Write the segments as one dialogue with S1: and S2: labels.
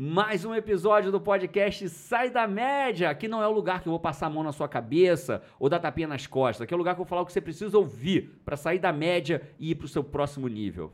S1: Mais um episódio do podcast Sai da Média. Aqui não é o lugar que eu vou passar a mão na sua cabeça ou dar tapinha nas costas. Aqui é o lugar que eu vou falar o que você precisa ouvir para sair da média e ir para o seu próximo nível.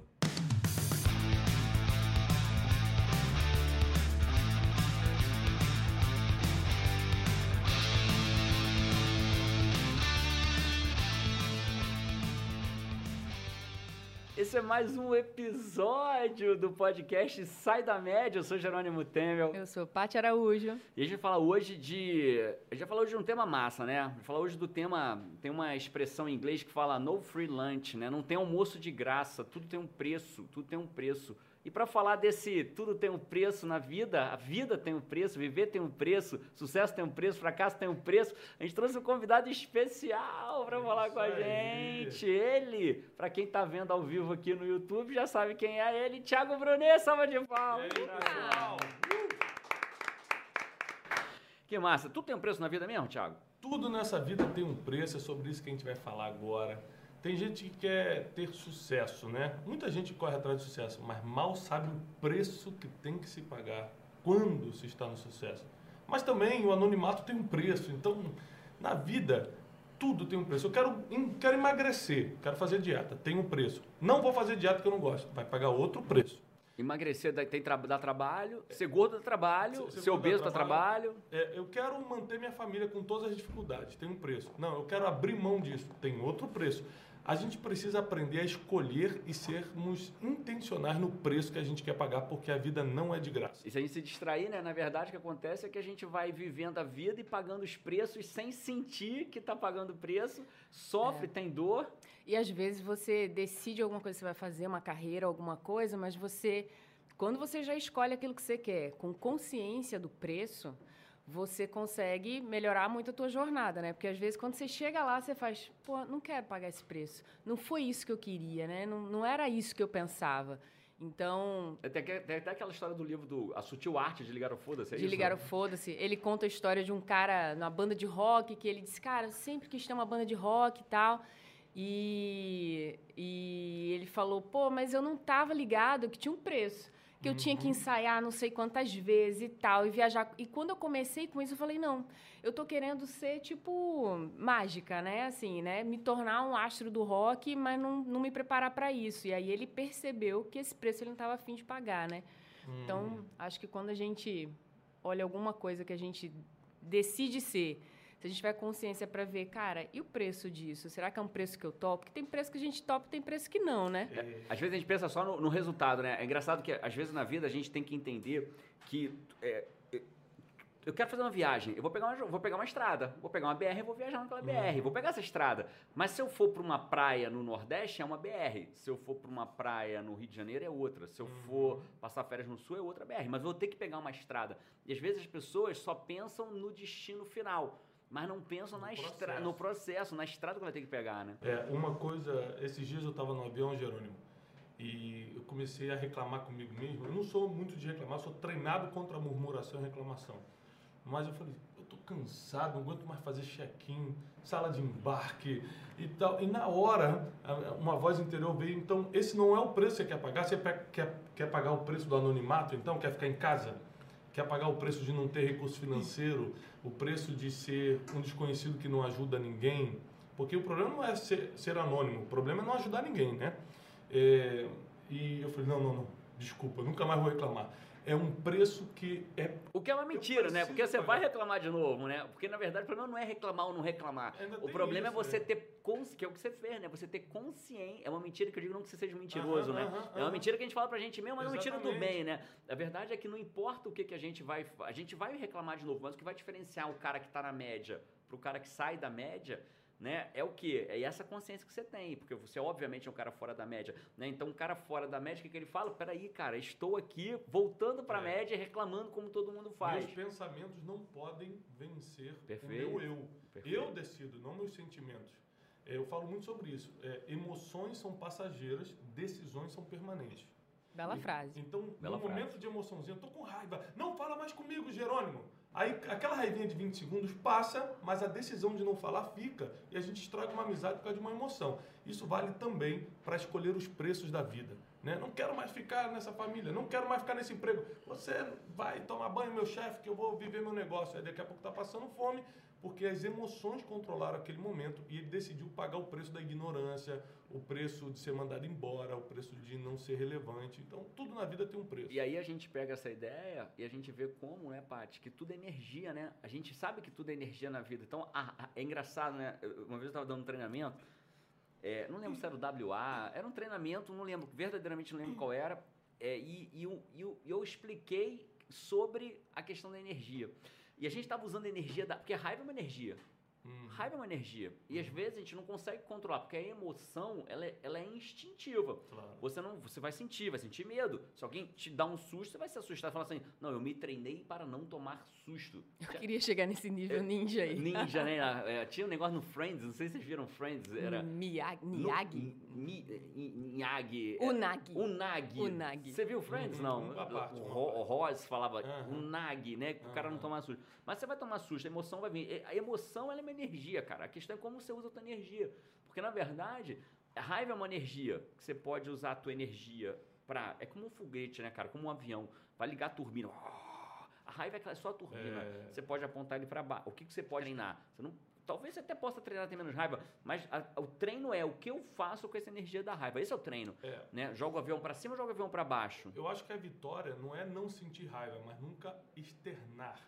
S1: Mais um episódio do podcast Sai da Média. Eu sou Jerônimo Temel.
S2: Eu sou Paty Araújo.
S1: E a gente vai falar hoje de. A gente vai falar hoje de um tema massa, né? A gente vai falar hoje do tema. Tem uma expressão em inglês que fala no free lunch, né? Não tem almoço de graça, tudo tem um preço, tudo tem um preço. E para falar desse tudo tem um preço na vida, a vida tem um preço, viver tem um preço, sucesso tem um preço, fracasso tem um preço, a gente trouxe um convidado especial para falar com a gente. Ele, para quem está vendo ao vivo aqui no YouTube, já sabe quem é ele, Thiago Brunet, salva de palmas. Que massa. Tudo tem um preço na vida mesmo, Thiago?
S3: Tudo nessa vida tem um preço, é sobre isso que a gente vai falar agora. Tem gente que quer ter sucesso, né? Muita gente corre atrás de sucesso, mas mal sabe o preço que tem que se pagar quando se está no sucesso. Mas também o anonimato tem um preço. Então, na vida, tudo tem um preço. Eu quero, quero emagrecer, quero fazer dieta, tem um preço. Não vou fazer dieta que eu não gosto, vai pagar outro preço.
S1: Emagrecer dá, tem dá trabalho, ser gordo dá trabalho, ser, ser obeso dá trabalho.
S3: É, eu quero manter minha família com todas as dificuldades, tem um preço. Não, eu quero abrir mão disso, tem outro preço a gente precisa aprender a escolher e sermos intencionais no preço que a gente quer pagar, porque a vida não é de graça.
S1: E se a gente se distrair, né? Na verdade, o que acontece é que a gente vai vivendo a vida e pagando os preços sem sentir que está pagando preço, sofre, é. tem dor.
S2: E às vezes você decide alguma coisa que você vai fazer, uma carreira, alguma coisa, mas você, quando você já escolhe aquilo que você quer, com consciência do preço, você consegue melhorar muito a tua jornada, né? Porque às vezes quando você chega lá, você faz, pô, não quero pagar esse preço. Não foi isso que eu queria, né? Não, não era isso que eu pensava. Então.
S1: Tem, tem até aquela história do livro do A Sutil Arte de Ligar o Foda-se.
S2: É de isso, Ligar o Foda-se. Ele conta a história de um cara numa banda de rock que ele disse, cara, sempre quis ter uma banda de rock e tal. E, e ele falou, pô, mas eu não tava ligado que tinha um preço que eu tinha que uhum. ensaiar não sei quantas vezes e tal, e viajar. E quando eu comecei com isso, eu falei, não, eu tô querendo ser, tipo, mágica, né? Assim, né? Me tornar um astro do rock, mas não, não me preparar para isso. E aí ele percebeu que esse preço ele não estava afim de pagar, né? Hum. Então, acho que quando a gente olha alguma coisa que a gente decide ser se a gente tiver consciência para ver, cara, e o preço disso? Será que é um preço que eu topo? Porque tem preço que a gente topa e tem preço que não, né?
S1: É, às vezes a gente pensa só no, no, resultado, né? É engraçado que, às vezes, na vida a gente tem que entender que. É, eu quero fazer uma viagem, eu vou pegar uma, vou pegar uma estrada, vou pegar uma BR e vou viajar naquela BR, uhum. vou pegar essa estrada. Mas se eu for para uma praia no Nordeste, é uma BR. Se eu for para uma praia no Rio de Janeiro, é outra. Se eu uhum. for passar férias no Sul, é outra BR. Mas eu vou ter que pegar uma estrada. E às vezes as pessoas só pensam no destino final mas não pensam no, na estra no processo, na estrada que vai ter que pegar, né?
S3: É, uma coisa, esses dias eu estava no avião, Jerônimo, e eu comecei a reclamar comigo mesmo. Eu não sou muito de reclamar, sou treinado contra a murmuração e reclamação. Mas eu falei, eu tô cansado, não aguento mais fazer check-in, sala de embarque e tal. E na hora, uma voz interior veio, então, esse não é o preço que você quer pagar? Você quer, quer pagar o preço do anonimato, então? Quer ficar em casa? Quer pagar o preço de não ter recurso financeiro, o preço de ser um desconhecido que não ajuda ninguém. Porque o problema não é ser, ser anônimo, o problema é não ajudar ninguém, né? É, e eu falei, não, não, não, desculpa, nunca mais vou reclamar é um preço que é.
S1: O que é uma mentira, né? Porque você vai reclamar de novo, né? Porque na verdade o problema não é reclamar ou não reclamar. Ainda o problema é isso, é você né? ter consciência, que é o que você fez, né? Você ter consciência. É uma mentira que eu digo não que você seja mentiroso, né? é uma mentira que a gente fala pra gente mesmo, mas é uma mentira do bem, né? A verdade é que não importa o que, que a gente vai. A gente vai reclamar de novo, mas o que vai diferenciar o cara que tá na média pro cara que sai da média né? É o que? É essa consciência que você tem, porque você obviamente é um cara fora da média, né? Então, um cara fora da média, o que, que ele fala? Peraí, cara, estou aqui voltando para a é. média, reclamando como todo mundo faz.
S3: Meus pensamentos não podem vencer Perfeito. o meu eu. Perfeito. Eu decido, não meus sentimentos. É, eu falo muito sobre isso. É, emoções são passageiras, decisões são permanentes.
S2: Bela frase.
S3: Então,
S2: Bela
S3: no frase. momento de emoçãozinha, eu tô com raiva. Não fala mais comigo, Jerônimo. Aí aquela raivinha de 20 segundos passa, mas a decisão de não falar fica e a gente estraga uma amizade por causa de uma emoção. Isso vale também para escolher os preços da vida. Né? Não quero mais ficar nessa família, não quero mais ficar nesse emprego. Você vai tomar banho, meu chefe, que eu vou viver meu negócio. Aí daqui a pouco está passando fome, porque as emoções controlaram aquele momento e ele decidiu pagar o preço da ignorância, o preço de ser mandado embora, o preço de não ser relevante. Então, tudo na vida tem um preço.
S1: E aí a gente pega essa ideia e a gente vê como, né, Paty, que tudo é energia, né? A gente sabe que tudo é energia na vida. Então, é engraçado, né? Uma vez eu estava dando um treinamento é, não lembro se era o WA, era um treinamento, não lembro, verdadeiramente não lembro qual era. É, e, e eu, eu expliquei sobre a questão da energia. E a gente estava usando a energia da. Porque a raiva é uma energia. Uhum. Raiva é uma energia. E às vezes a gente não consegue controlar, porque a emoção ela é, ela é instintiva. Claro. Você não, você vai sentir, vai sentir medo. Se alguém te dá um susto, você vai se assustar e falar assim: não, eu me treinei para não tomar susto.
S2: Eu Já, queria chegar nesse nível é, ninja aí.
S1: Ninja, né? É, tinha um negócio no Friends, não sei se vocês viram Friends. Era.
S2: Miyagi. Miyagi.
S1: Miyagi.
S2: Unagi.
S1: Unagi.
S2: Unagi.
S1: Você viu Friends? Não. o, Ross falava uhum. Unagi, né? Que o cara não tomar susto. Mas você vai tomar susto, a emoção vai vir. A emoção ela é energia, cara. A questão é como você usa a tua energia. Porque, na verdade, a raiva é uma energia que você pode usar a tua energia para É como um foguete, né, cara? Como um avião. Vai ligar a turbina. A raiva é só a turbina. É... Você pode apontar ele para baixo. O que, que você pode treinar? Você não talvez você até possa treinar ter menos raiva, mas a, o treino é o que eu faço com essa energia da raiva. Esse é o treino. É. Né? Joga o avião para cima, joga o avião para baixo.
S3: Eu acho que a vitória não é não sentir raiva, mas nunca externar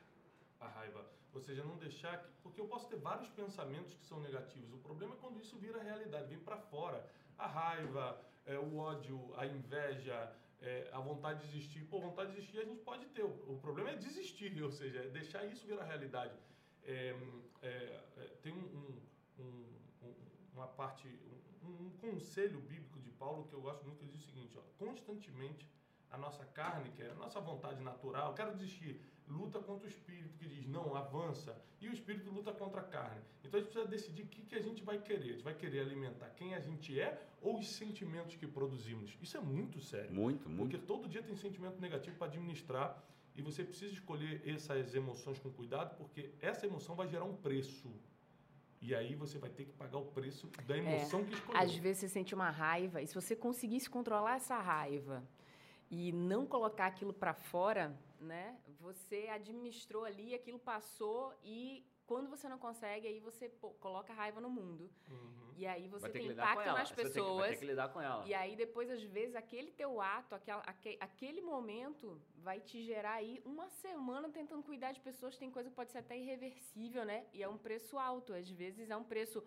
S3: a raiva. Ou seja, não deixar que. Porque eu posso ter vários pensamentos que são negativos. O problema é quando isso vira realidade, vem para fora. A raiva, é, o ódio, a inveja, é, a vontade de desistir. Pô, vontade de desistir a gente pode ter. O, o problema é desistir, ou seja, é deixar isso virar realidade. É, é, é tem um, um, um, uma parte, um, conselho bíblico de Paulo que eu gosto muito, que diz o seguinte: ó, constantemente a nossa carne, que é a nossa vontade natural, quero desistir luta contra o espírito que diz não, avança, e o espírito luta contra a carne. Então a gente precisa decidir o que, que a gente vai querer. A gente vai querer alimentar quem a gente é ou os sentimentos que produzimos. Isso é muito sério.
S1: Muito, muito.
S3: Porque todo dia tem sentimento negativo para administrar e você precisa escolher essas emoções com cuidado, porque essa emoção vai gerar um preço. E aí você vai ter que pagar o preço da emoção
S2: é,
S3: que escolheu.
S2: Às vezes você sente uma raiva, e se você conseguisse controlar essa raiva e não colocar aquilo para fora, né? Você administrou ali, aquilo passou e quando você não consegue, aí você pô, coloca raiva no mundo. Uhum. E aí você tem impacto nas pessoas. Você tem,
S1: vai ter que lidar com ela.
S2: E aí depois, às vezes, aquele teu ato, aquele, aquele momento vai te gerar aí uma semana tentando cuidar de pessoas. Tem coisa que pode ser até irreversível, né? E é um preço alto. Às vezes é um preço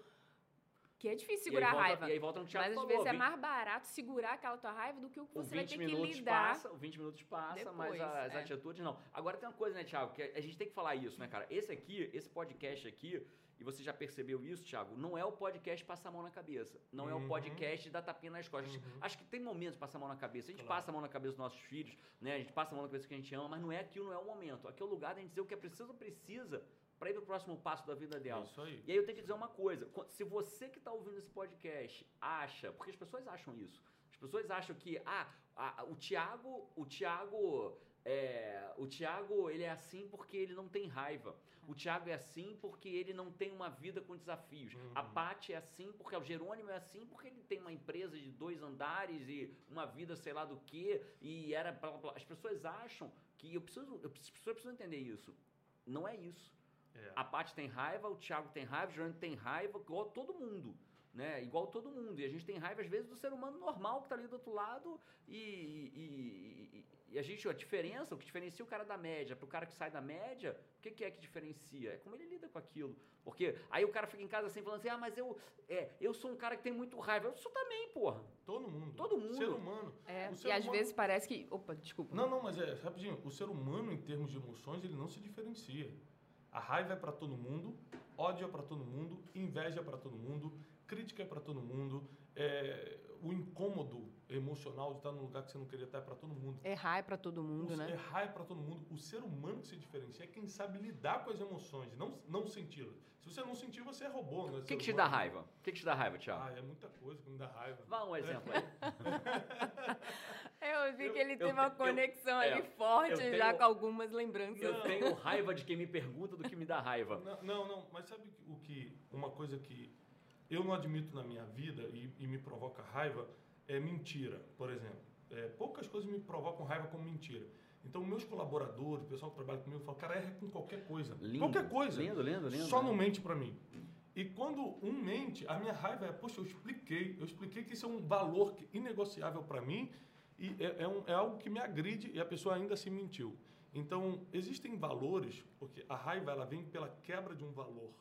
S2: que é difícil segurar
S1: volta,
S2: a raiva.
S1: E aí volta no Thiago
S2: Mas
S1: às
S2: vezes é mais barato segurar aquela tua raiva do que o que você vai ter que lidar.
S1: Passa, o 20 minutos passa, depois, mas as é. atitudes não. Agora tem uma coisa, né, Thiago, que a gente tem que falar isso, né, cara? Esse aqui, esse podcast aqui, e você já percebeu isso, Thiago, não é o podcast passar a mão na cabeça. Não uhum. é o uhum. podcast dar tapinha nas costas. Uhum. Acho que tem momentos de passar a mão na cabeça. A gente claro. passa a mão na cabeça dos nossos filhos, né? A gente passa a mão na cabeça que a gente ama, mas não é aquilo, não é o momento. Aqui é o lugar da gente dizer o que é preciso, precisa para ir para o próximo passo da vida dela.
S3: Isso aí.
S1: E aí eu tenho que dizer uma coisa: se você que está ouvindo esse podcast acha, porque as pessoas acham isso, as pessoas acham que ah, a, o Tiago, o Tiago, é, o Tiago ele é assim porque ele não tem raiva. O Tiago é assim porque ele não tem uma vida com desafios. Uhum. A Paty é assim porque o Jerônimo é assim porque ele tem uma empresa de dois andares e uma vida sei lá do que e era blá, blá, blá. as pessoas acham que eu preciso, eu, as pessoas precisam entender isso. Não é isso. É. A Paty tem raiva, o Thiago tem raiva, o Jerônimo tem raiva, igual todo mundo. Né? Igual todo mundo. E a gente tem raiva, às vezes, do ser humano normal que está ali do outro lado. E, e, e, e, a gente, a diferença, o que diferencia o cara da média para o cara que sai da média, o que, que, é que diferencia? É como ele lida com aquilo. Porque aí o cara fica em casa assim, falando assim: ah, mas eu, é, eu sou um cara que tem muito raiva. Eu sou também, porra.
S3: Todo mundo.
S1: Todo mundo.
S3: Ser humano.
S2: É,
S3: ser
S2: e às vezes parece que. Opa, desculpa.
S3: Não, não, mas é, rapidinho. O ser humano, em termos de emoções, ele não se diferencia. A raiva é para todo mundo, ódio é para todo mundo, inveja é para todo mundo, crítica é para todo mundo, é, o incômodo emocional de estar num lugar que você não queria estar é para todo mundo.
S2: Errar é para todo mundo,
S3: o,
S2: né?
S3: Errar é para todo mundo. O ser humano que se diferencia é quem sabe lidar com as emoções, não, não senti-las. Se você não sentir, você é robô, né?
S1: O que, que te dá raiva? O que, que te dá raiva, Thiago?
S3: Ah, é muita coisa que me dá raiva.
S1: Dá um exemplo aí.
S2: eu vi que ele tem uma conexão eu, ali é, forte tenho, já com algumas lembranças.
S1: Eu tenho raiva de quem me pergunta do que me dá raiva.
S3: Não, não, não mas sabe o que... Uma coisa que eu não admito na minha vida e, e me provoca raiva é mentira, por exemplo. é, poucas coisas me provocam raiva como mentira. Então, meus colaboradores, o pessoal que trabalha comigo, falam, cara, erra com qualquer coisa.
S1: Lindo,
S3: qualquer coisa.
S1: Lindo, lindo, lindo.
S3: Só não mente para mim. E quando um mente, a minha raiva é, poxa, eu expliquei, eu expliquei que isso é um valor inegociável para mim e é, é, um, é, algo que me agride e a pessoa ainda assim mentiu. Então, existem valores, porque a raiva ela vem pela quebra de um valor,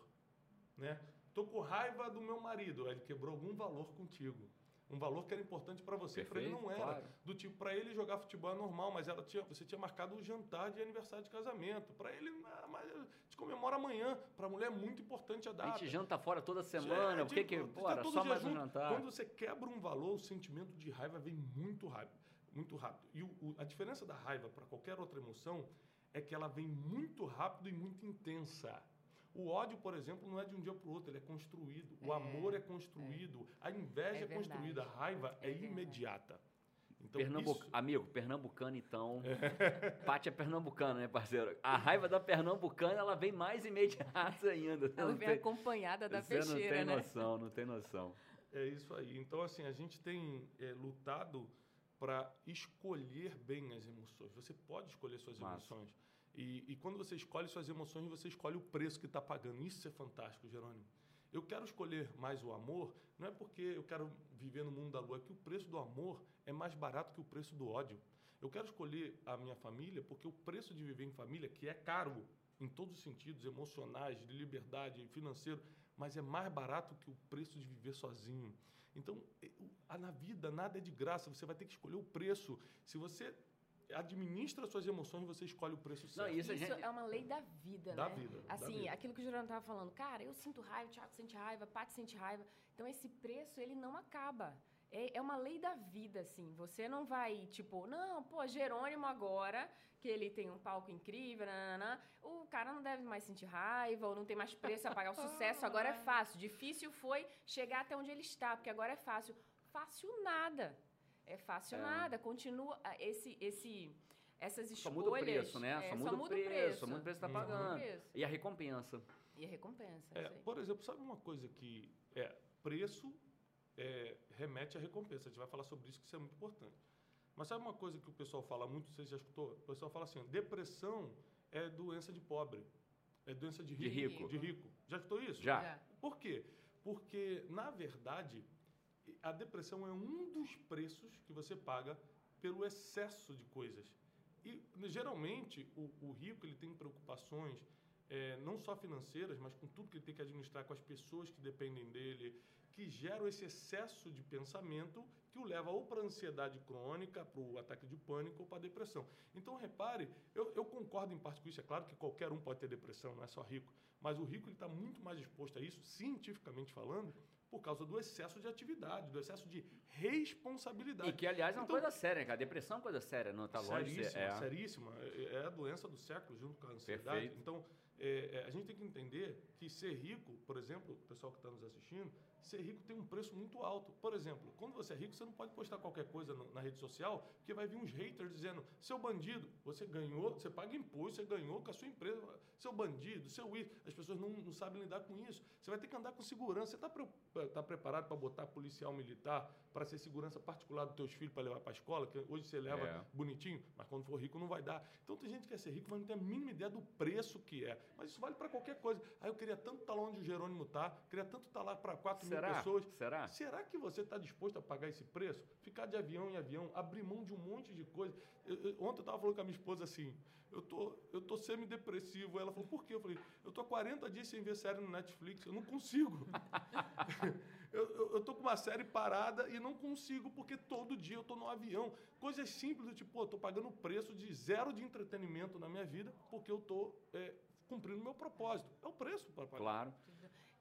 S3: né? Tô com raiva do meu marido, ele quebrou algum valor contigo um valor que era importante para você, para ele não era. Claro. Do tipo, para ele jogar futebol é normal, mas ela tinha, você tinha marcado o jantar de aniversário de casamento. Para ele, ah, mas gente comemora amanhã. Para a mulher é muito importante a data.
S1: A gente janta fora toda semana, é, por que que, pô, tá só mais um jantar?
S3: Quando você quebra um valor, o sentimento de raiva vem muito rápido. Muito rápido. E o, o, a diferença da raiva para qualquer outra emoção é que ela vem muito rápido e muito intensa. O ódio, por exemplo, não é de um dia para o outro, ele é construído. O é, amor é construído. É. A inveja é, é construída. A raiva é, é
S1: imediata. Então, Pernambuc... isso... Amigo, pernambucano, então. É. É pernambucana, né, parceiro? A raiva da pernambucana ela vem mais imediata ainda.
S2: Ela vem tem... acompanhada da Você peixeira,
S1: não tem né? noção, não tem noção.
S3: É isso aí. Então, assim, a gente tem é, lutado para escolher bem as emoções. Você pode escolher suas Massa. emoções. E, e quando você escolhe suas emoções, você escolhe o preço que está pagando. Isso é fantástico, Jerônimo. Eu quero escolher mais o amor, não é porque eu quero viver no mundo da lua, é que o preço do amor é mais barato que o preço do ódio. Eu quero escolher a minha família porque o preço de viver em família, que é caro em todos os sentidos, emocionais, de liberdade, financeiro, mas é mais barato que o preço de viver sozinho. Então, na vida, nada é de graça, você vai ter que escolher o preço. Se você administra suas emoções, você escolhe o preço certo.
S2: Não, isso, isso gente... é uma lei da vida,
S3: da
S2: né?
S3: Vida,
S2: assim,
S3: da vida.
S2: aquilo que o Juliano estava falando, cara, eu sinto raiva, o Thiago sente raiva, a Paty sente raiva. Então, esse preço, ele não acaba. É, é uma lei da vida, assim. Você não vai, tipo, não, pô, Jerônimo agora, que ele tem um palco incrível, nanana, o cara não deve mais sentir raiva, ou não tem mais preço a pagar o sucesso, agora é fácil. Difícil foi chegar até onde ele está, porque agora é fácil. Fácil nada. É fácil é. nada, continua esse esse essas escolhas. Só
S1: muda o preço, né? É, só, muda só muda o preço, preço. Só muda o preço que está pagando. E a recompensa.
S2: E a recompensa.
S3: É, por exemplo, sabe uma coisa que é preço é, remete à recompensa. A gente vai falar sobre isso, que isso é muito importante. Mas sabe uma coisa que o pessoal fala muito, você já escutou? O pessoal fala assim, depressão é doença de pobre. É doença de rico.
S1: De rico.
S3: De rico. Já escutou isso?
S1: Já.
S3: Por quê? Porque, na verdade, a depressão é um dos preços que você paga pelo excesso de coisas. E geralmente o, o rico ele tem preocupações é, não só financeiras, mas com tudo que ele tem que administrar, com as pessoas que dependem dele, que geram esse excesso de pensamento que o leva ou para a ansiedade crônica, para o ataque de pânico ou para a depressão. Então, repare, eu, eu, concordo em parte com isso. É claro que qualquer um pode ter depressão, não é só rico, mas o rico está muito mais exposto a isso, cientificamente falando, por causa do excesso de atividade, do excesso de responsabilidade.
S1: E que, aliás, é uma então, coisa séria, né? A depressão é uma coisa séria, não está longe
S3: de ser. É. Seríssima, é a doença do século junto com a ansiedade.
S1: Perfeito.
S3: Então, é, é, a gente tem que entender que ser rico, por exemplo, o pessoal que está nos assistindo, ser rico tem um preço muito alto. Por exemplo, quando você é rico, você não pode postar qualquer coisa na rede social, porque vai vir uns haters dizendo: seu bandido, você ganhou, você paga imposto, você ganhou com a sua empresa, seu bandido, seu isso. As pessoas não, não sabem lidar com isso. Você vai ter que andar com segurança. Você está pre, tá preparado para botar policial militar para ser segurança particular dos teus filhos para levar para a escola? Que hoje você leva é. bonitinho, mas quando for rico não vai dar. Então tem gente que quer ser rico, mas não tem a mínima ideia do preço que é. Mas isso vale para qualquer coisa. Aí eu queria tanto estar tá lá onde o Jerônimo está, queria tanto estar tá lá para 4 Será? mil pessoas.
S1: Será?
S3: Será que você está disposto a pagar esse preço? Ficar de avião em avião, abrir mão de um monte de coisa. Eu, eu, ontem eu estava falando com a minha esposa assim, eu tô, eu tô semi-depressivo. Ela falou, por quê? Eu falei, eu tô há 40 dias sem ver série no Netflix, eu não consigo. eu, eu, eu tô com uma série parada e não consigo, porque todo dia eu tô no avião. Coisas simples tipo, pô, eu tô pagando o preço de zero de entretenimento na minha vida, porque eu tô é, cumprindo o meu propósito. É o preço para pagar.
S1: Claro.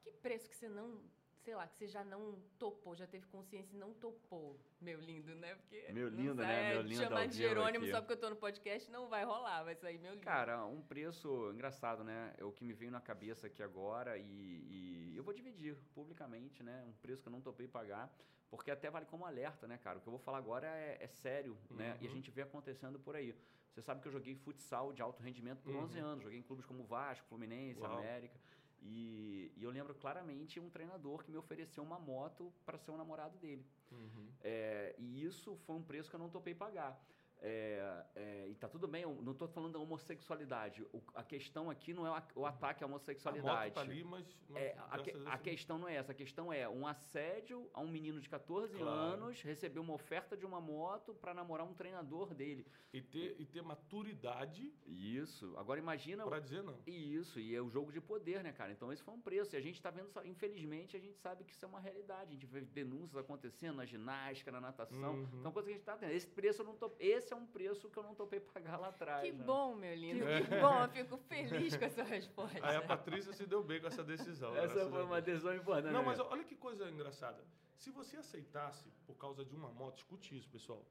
S2: Que preço que você não sei lá, que você já não topou, já teve consciência e não topou, meu lindo, né? Porque
S1: meu lindo, né? Meu lindo
S2: chamar de Jerônimo aqui. só porque eu tô no podcast não vai rolar, vai sair meu lindo.
S1: Cara, um preço engraçado, né? É o que me veio na cabeça aqui agora e, e eu vou dividir publicamente, né? Um preço que eu não topei pagar, porque até vale como alerta, né, cara? O que eu vou falar agora é, é sério, uhum. né? E a uhum. gente vê acontecendo por aí. Você sabe que eu joguei futsal de alto rendimento por uhum. 11 anos, joguei em clubes como Vasco, Fluminense, Uau. América. E, e, eu lembro claramente um treinador que me ofereceu uma moto para ser o namorado dele. Uhum. É, e isso foi um preço que eu não topei pagar. É, é, e tá tudo bem, eu não estou falando da homossexualidade. O, a questão aqui não é o ataque à homossexualidade. A
S3: tá ali, mas
S1: é, a, que, a, questão não é essa. A questão é um assédio a um menino de 14 claro. anos receber uma oferta de uma moto para namorar um treinador dele.
S3: E ter, e ter maturidade.
S1: Isso. Agora imagina.
S3: Para dizer não.
S1: Isso. E é o jogo de poder, né, cara? Então esse foi um preço. E a gente está vendo, infelizmente, a gente sabe que isso é uma realidade. A gente vê denúncias acontecendo na ginástica, na natação. Uhum. Então, coisa que a gente está tendo. Esse preço eu não tô. Esse esse é um preço que eu não topei pagar lá atrás.
S2: Que
S1: né?
S2: bom, meu lindo. Que, que bom, eu fico feliz com essa resposta.
S3: Aí a Patrícia se deu bem com essa decisão.
S1: Essa foi uma decisão importante.
S3: Não, né? mas olha que coisa engraçada. Se você aceitasse por causa de uma moto, escute isso, pessoal.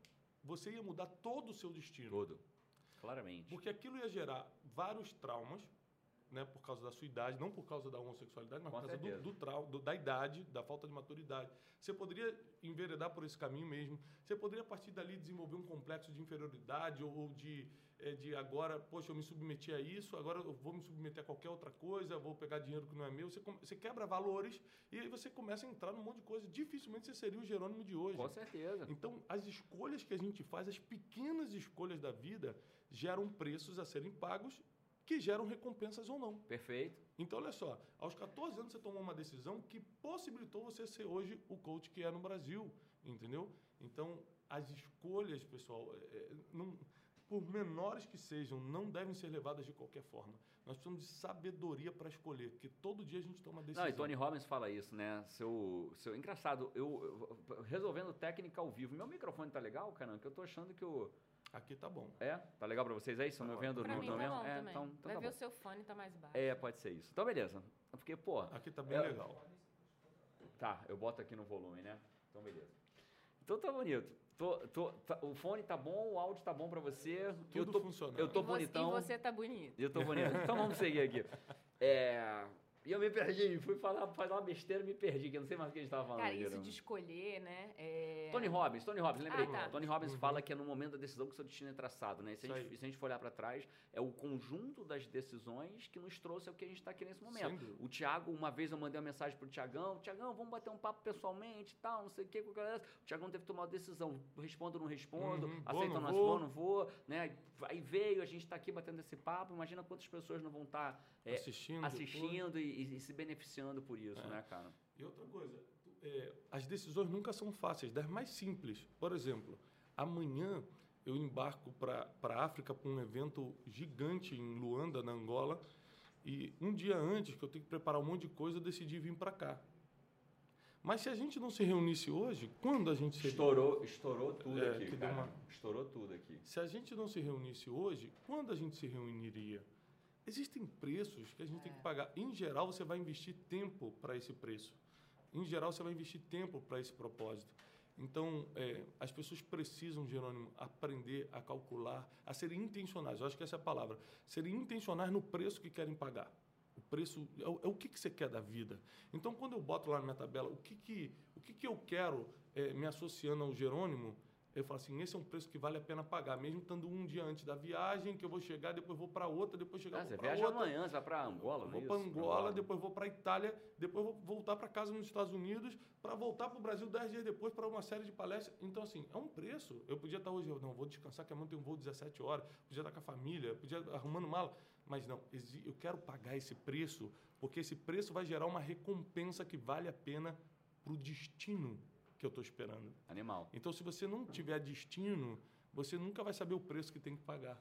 S3: Você ia mudar todo o seu destino.
S1: Todo. Claramente.
S3: Porque aquilo ia gerar vários traumas, né, por causa da sua idade, não por causa da homossexualidade, mas Com por causa do, do, trau, do, da idade, da falta de maturidade. Você poderia enveredar por esse caminho mesmo. Você poderia, a partir dali, desenvolver um complexo de inferioridade ou de, é, de agora, poxa, eu me submeti a isso, agora eu vou me submeter a qualquer outra coisa, vou pegar dinheiro que não é meu. Você, você quebra valores e aí você começa a entrar num monte de coisa. Dificilmente você seria o Jerônimo de hoje.
S1: Com certeza.
S3: Então, as escolhas que a gente faz, as pequenas escolhas da vida, geram preços a serem pagos que geram recompensas ou não.
S1: Perfeito.
S3: Então, olha só, aos 14 anos você tomou uma decisão que possibilitou você ser hoje o coach que é no Brasil, entendeu? Então, as escolhas, pessoal, é, é não, por menores que sejam, não devem ser levadas de qualquer forma. Nós precisamos de sabedoria para escolher, porque todo dia a gente toma decisão.
S1: Não, e Tony Robbins fala isso, né? Seu, seu engraçado, eu, eu resolvendo técnica ao vivo, meu microfone tá legal, caramba, que eu tô achando que o
S3: Aqui tá bom.
S1: É? Tá legal para vocês aí? Estão me ouvindo
S2: pra
S1: no,
S2: mim tá
S1: mesmo?
S2: Bom
S1: é,
S2: também.
S1: então, então
S2: Vai
S1: tá
S2: ver
S1: bom.
S2: o seu fone tá mais baixo.
S1: É, pode ser isso. Então, beleza. Porque, pô...
S3: Aqui tá bem é... legal.
S1: Tá, eu boto aqui no volume, né? Então, beleza. Então tá bonito. Tô, tô, tá, o fone tá bom, o áudio tá bom para você.
S3: Tudo
S1: eu tô,
S3: funcionando.
S1: Eu tô
S2: e
S1: bonitão.
S2: Você, e você tá bonito.
S1: Eu tô bonito. então vamos seguir aqui. É... E eu me perdi, fui falar, fazer uma besteira e me perdi, que eu não sei mais o que a gente estava falando.
S2: Cara, isso de escolher, né? É...
S1: Tony Robbins, Tony Robbins, lembrei.
S2: Ah, tá.
S1: Tony Robbins uhum. fala que é no momento da decisão que o seu destino é traçado, né? E se, a gente, se a gente for olhar para trás, é o conjunto das decisões que nos trouxe ao que a gente está aqui nesse momento. O Thiago, uma vez eu mandei uma mensagem pro Tiagão, Tiagão, vamos bater um papo pessoalmente e tal, não sei o que. O Tiagão teve que tomar uma decisão, respondo ou não respondo,
S3: uhum.
S1: aceito ou não vou, não vou, né? Aí veio, a gente está aqui batendo esse papo, imagina quantas pessoas não vão estar tá,
S3: é, assistindo,
S1: assistindo e, e, se beneficiando por isso, é. né, cara?
S3: E outra coisa, é, as decisões nunca são fáceis, das mais simples. Por exemplo, amanhã eu embarco para a África para um evento gigante em Luanda, na Angola, e um dia antes, que eu tenho que preparar um monte de coisa, eu decidi vir para cá. Mas se a gente não se reunisse hoje, quando a gente
S1: seria... estourou, estourou tudo
S3: é,
S1: aqui, uma... Estourou tudo aqui.
S3: Se a gente não se reunisse hoje, quando a gente se reuniria? Existem preços que a gente é. tem que pagar. Em geral, você vai investir tempo para esse preço. Em geral, você vai investir tempo para esse propósito. Então, é, as pessoas precisam, Jerônimo, aprender a calcular, a serem intencionais. Eu acho que essa é a palavra. Serem intencionais no preço que querem pagar. O preço é o, é o que, que você quer da vida. Então, quando eu boto lá na minha tabela o que, que, o que, que eu quero é, me associando ao Jerônimo, eu falo assim, esse é um preço que vale a pena pagar, mesmo estando um dia antes da viagem, que eu vou chegar, depois vou para outra, depois chegar
S1: ah. Você viaja amanhã, você vai para Angola,
S3: Vou
S1: é
S3: para Angola, depois vou para Itália, depois vou voltar para casa nos Estados Unidos, para voltar para o Brasil dez dias depois para uma série de palestras. Então, assim, é um preço. Eu podia estar hoje, não, vou descansar, que amanhã tem um voo 17 horas, podia estar com a família, podia estar arrumando mala. Mas não, eu quero pagar esse preço, porque esse preço vai gerar uma recompensa que vale a pena para o destino que eu estou esperando.
S1: Animal.
S3: Então, se você não tiver destino, você nunca vai saber o preço que tem que pagar.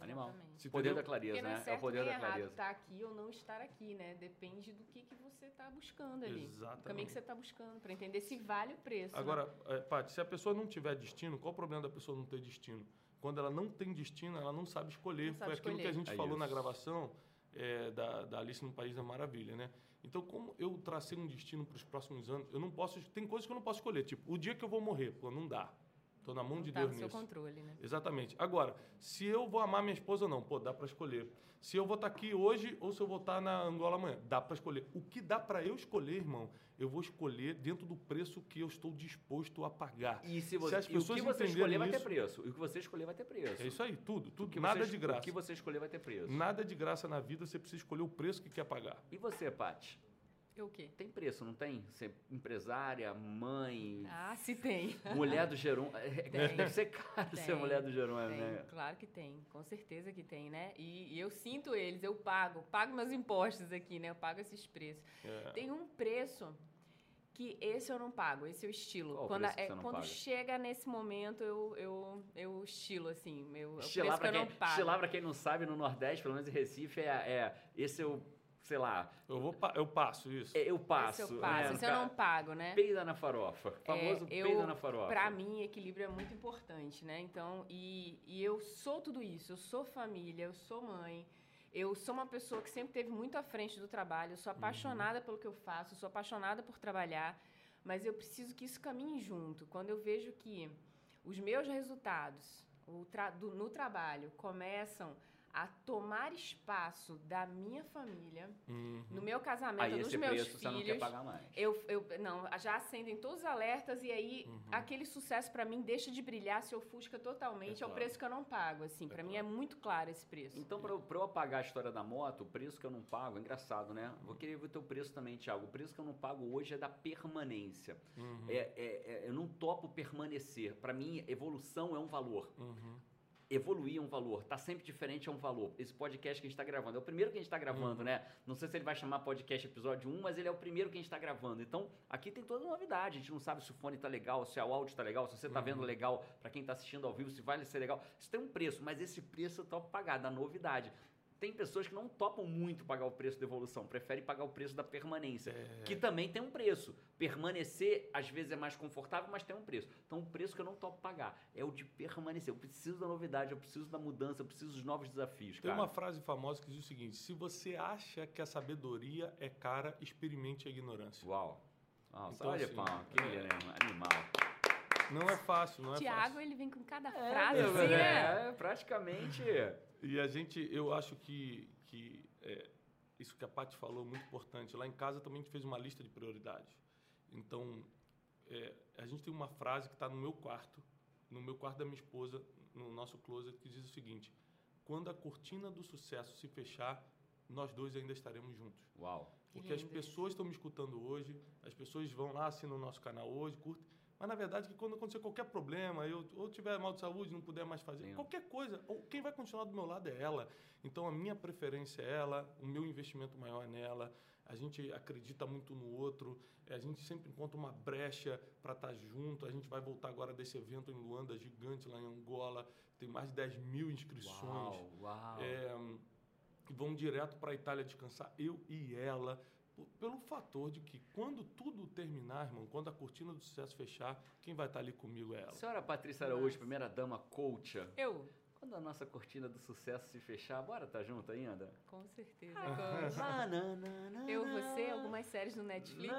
S1: Animal. Se poder da clareza,
S2: né?
S1: É, é, o poder da clareza.
S2: estar tá aqui ou não estar aqui, né? Depende do que, que você está buscando ali.
S3: Exatamente.
S2: O caminho que você está buscando, para entender se vale o preço.
S3: Agora,
S2: né?
S3: é, Paty, se a pessoa não tiver destino, qual o problema da pessoa não ter destino? Quando ela não tem destino, ela não sabe escolher.
S2: Não sabe
S3: Foi aquilo
S2: escolher.
S3: que a gente
S1: é
S3: falou
S1: isso.
S3: na gravação é, da, da Alice no País da Maravilha, né? Então, como eu tracei um destino para os próximos anos, eu não posso. Tem coisas que eu não posso escolher. Tipo, o dia que eu vou morrer, pô, não dá. Tô na mão de
S2: tá
S3: Deus
S2: no seu
S3: nisso.
S2: controle, né?
S3: Exatamente. Agora, se eu vou amar minha esposa ou não, pô, dá para escolher. Se eu vou estar aqui hoje ou se eu vou estar na Angola amanhã, dá para escolher. O que dá para eu escolher, irmão, eu vou escolher dentro do preço que eu estou disposto a pagar.
S1: E se, você,
S3: se as
S1: e o
S3: pessoas
S1: que você escolher vai ter
S3: isso-
S1: preço. E o que você escolher vai ter preço.
S3: É isso aí, tudo,
S1: O
S3: tudo,
S1: que
S3: nada
S1: você,
S3: de graça.
S1: O que você escolher vai ter preço.
S3: Nada de graça na vida, você precisa escolher o preço que quer pagar.
S1: E você, Paty?
S2: Eu o quê?
S1: Tem preço, não tem? Ser empresária, mãe,
S2: Ah, se tem.
S1: mulher do Jerônimo. É,
S2: Tem.
S1: Deve ser caro ser
S2: Tem,
S1: mulher do Jerônimo, né?
S2: claro que tem, com certeza que tem, né? E, e eu sinto eles, eu pago, pago meus impostos aqui, né? Eu pago esses preços.
S3: É.
S2: Tem um preço que esse eu não pago, esse é o estilo.
S1: Qual
S2: quando
S1: preço que
S2: é,
S1: você não
S2: quando
S1: paga?
S2: chega nesse momento, eu, eu, eu estilo, assim, é o
S1: Estilar pra,
S2: eu não
S1: quem,
S2: pago.
S1: estilar pra quem não sabe, no Nordeste, pelo menos em Recife, é, é esse é o, sei lá,
S3: Eu, vou, pa- eu passo isso.
S1: é, eu passo.
S2: Esse eu passo,
S1: né?
S2: esse eu não pago, né?
S1: Peida na farofa. Famoso
S2: É, eu-
S1: peida na farofa.
S2: Pra mim, equilíbrio é muito importante, né? Então, e, e eu sou tudo isso. Eu sou família, eu sou mãe. Eu sou uma pessoa que sempre teve muito à frente do trabalho. Eu sou apaixonada pelo que eu faço, eu sou apaixonada por trabalhar. Mas eu preciso que isso caminhe junto. Quando eu vejo que os meus resultados o tra- do- no trabalho começam a tomar espaço da minha família,
S3: Uhum.
S2: no meu casamento,
S1: Aí
S2: dos meus
S1: preço
S2: filhos.
S1: você não quer pagar mais.
S2: Eu, eu não, já acendem todos os alertas e aí
S3: Uhum.
S2: aquele sucesso pra mim deixa de brilhar, se ofusca totalmente,
S3: É
S2: é, o preço que eu não pago, assim, Pra mim é muito claro esse preço.
S1: Então, pra eu, eu apagar a história da moto, o preço que eu não pago, é engraçado, né? Vou querer ver o teu preço também, Thiago. O preço que eu não pago hoje é da permanência.
S3: Uhum.
S1: É, é- é- eu não topo permanecer. Pra mim, evolução é um valor.
S3: Uhum.
S1: Evoluir um valor. Tá sempre diferente é um valor. Esse podcast que a gente tá gravando é o primeiro que a gente tá gravando,
S3: Uhum.
S1: né? Não sei se ele vai chamar podcast episódio 1, mas ele é o primeiro que a gente tá gravando. Então, aqui tem toda novidade. A gente não sabe se o fone tá legal, se o áudio tá legal, se você tá
S3: Uhum.
S1: vendo legal, pra quem tá assistindo ao vivo, se vai ser legal. Isso tem um preço, mas esse preço eu topo pagar, da novidade. Tem pessoas que não topam muito pagar o preço da evolução, preferem pagar o preço da permanência,
S3: É.
S1: que também tem um preço. Permanecer, às vezes, é mais confortável, mas tem um preço. Então, o preço que eu não topo pagar é o de permanecer. Eu preciso da novidade, eu preciso da mudança, eu preciso dos novos desafios,
S3: Tem
S1: cara.
S3: uma frase famosa que diz o seguinte: se você acha que a sabedoria é cara, experimente a ignorância.
S1: Uau. Uau,
S3: Então,
S1: olha,
S3: assim,
S1: pau, que
S3: é.
S1: animal.
S3: Não é fácil, não é
S2: Tiago,
S3: fácil.
S2: ele vem com cada
S1: É,
S2: frase,
S1: meu,
S2: assim, né?
S1: é, praticamente.
S3: E a gente, eu acho que, que é, isso que a Paty falou é muito importante. Lá em casa também a gente fez uma lista de prioridades. Então, é, a gente tem uma frase que está no meu quarto, no meu quarto da minha esposa, no nosso closet, que diz o seguinte: quando a cortina do sucesso se fechar, nós dois ainda estaremos juntos.
S1: Uau.
S2: Que
S3: Porque as pessoas estão me escutando hoje, as pessoas vão lá, assinam o nosso canal hoje, curtem. Mas na verdade, que quando acontecer qualquer problema, eu ou tiver mal de saúde, não puder mais fazer,
S1: Sim.
S3: qualquer coisa, ou quem vai continuar do meu lado é ela. Então a minha preferência é ela, o meu investimento maior é nela. A gente acredita muito no outro, a gente sempre encontra uma brecha para estar junto. A gente vai voltar agora desse evento em Luanda, gigante lá em Angola, tem mais de 10 mil inscrições
S1: Uau, uau.
S3: é, vão direto para a Itália descansar, eu e ela, pelo fator de que quando tudo terminar, irmão, quando a cortina do sucesso fechar, quem vai estar ali comigo é ela.
S1: Senhora Patrícia Araújo, primeira dama coach.
S2: Eu,
S1: Quando a nossa cortina do sucesso se fechar, bora tá junto ainda?
S2: com certeza.
S1: Ah, não, não, não,
S2: Eu, você, algumas séries no Netflix.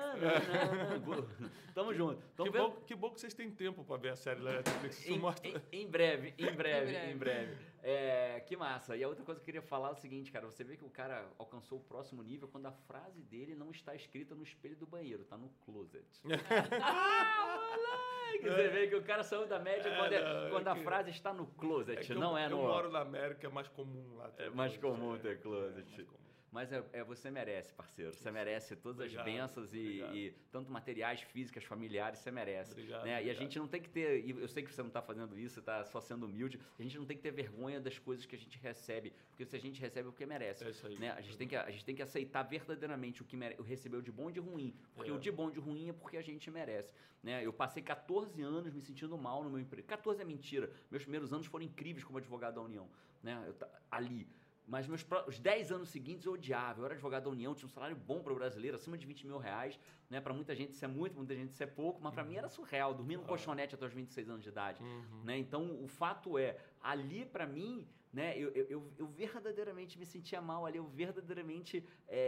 S1: Tamo junto. Tamo
S3: Que
S1: vendo?
S3: bom, que bom que vocês têm tempo para ver a série lá na Netflix.
S1: Em, em- em breve, em breve,
S2: breve.
S1: em breve. É, que massa. E a outra coisa que eu queria falar é o seguinte, cara. Você vê que o cara alcançou o próximo nível quando a frase dele não está escrita no espelho do banheiro, tá no closet. ah, moleque! Você vê que o cara saiu da média
S3: É,
S1: quando, é-
S3: não, é
S1: quando a
S3: que-
S1: frase está no closet,
S3: É
S1: não
S3: eu,
S1: é
S3: eu
S1: no...
S3: moro na América, é mais comum lá. ter
S1: É mais
S3: closet,
S1: comum
S3: é.
S1: ter closet.
S3: É mais comum.
S1: Mas é, é- você merece, parceiro. Você merece todas
S3: Obrigado,
S1: as bênçãos e,
S3: obrigado.
S1: e tanto materiais, físicas, familiares, você merece.
S3: Obrigado,
S1: né? E a
S3: obrigado.
S1: gente não tem que ter. Eu sei que você não está fazendo isso, está só sendo humilde. A gente não tem que ter vergonha das coisas que a gente recebe. Porque se a gente recebe é o que merece.
S3: É isso aí.
S1: Né? A, gente tem que, a gente tem que aceitar verdadeiramente o que mere, recebeu de bom e de ruim. Porque
S3: É.
S1: o de bom e de ruim é porque a gente merece. Né? Eu passei 14 anos me sentindo mal no meu emprego. 14 é mentira. Meus primeiros anos foram incríveis como advogado da União. Né? Eu ali. Mas meus os 10 anos seguintes eu odiava. Eu era advogado da União, tinha um salário bom para o brasileiro, acima de 20 mil reais. Né? Para muita gente isso é muito, muita gente isso é pouco, mas para mim era surreal. Dormir num colchonete até os 26 anos de idade.
S3: Uhum.
S1: Né? Então, o fato é, ali para mim, né, eu, eu, eu- eu verdadeiramente me sentia mal ali, eu verdadeiramente é,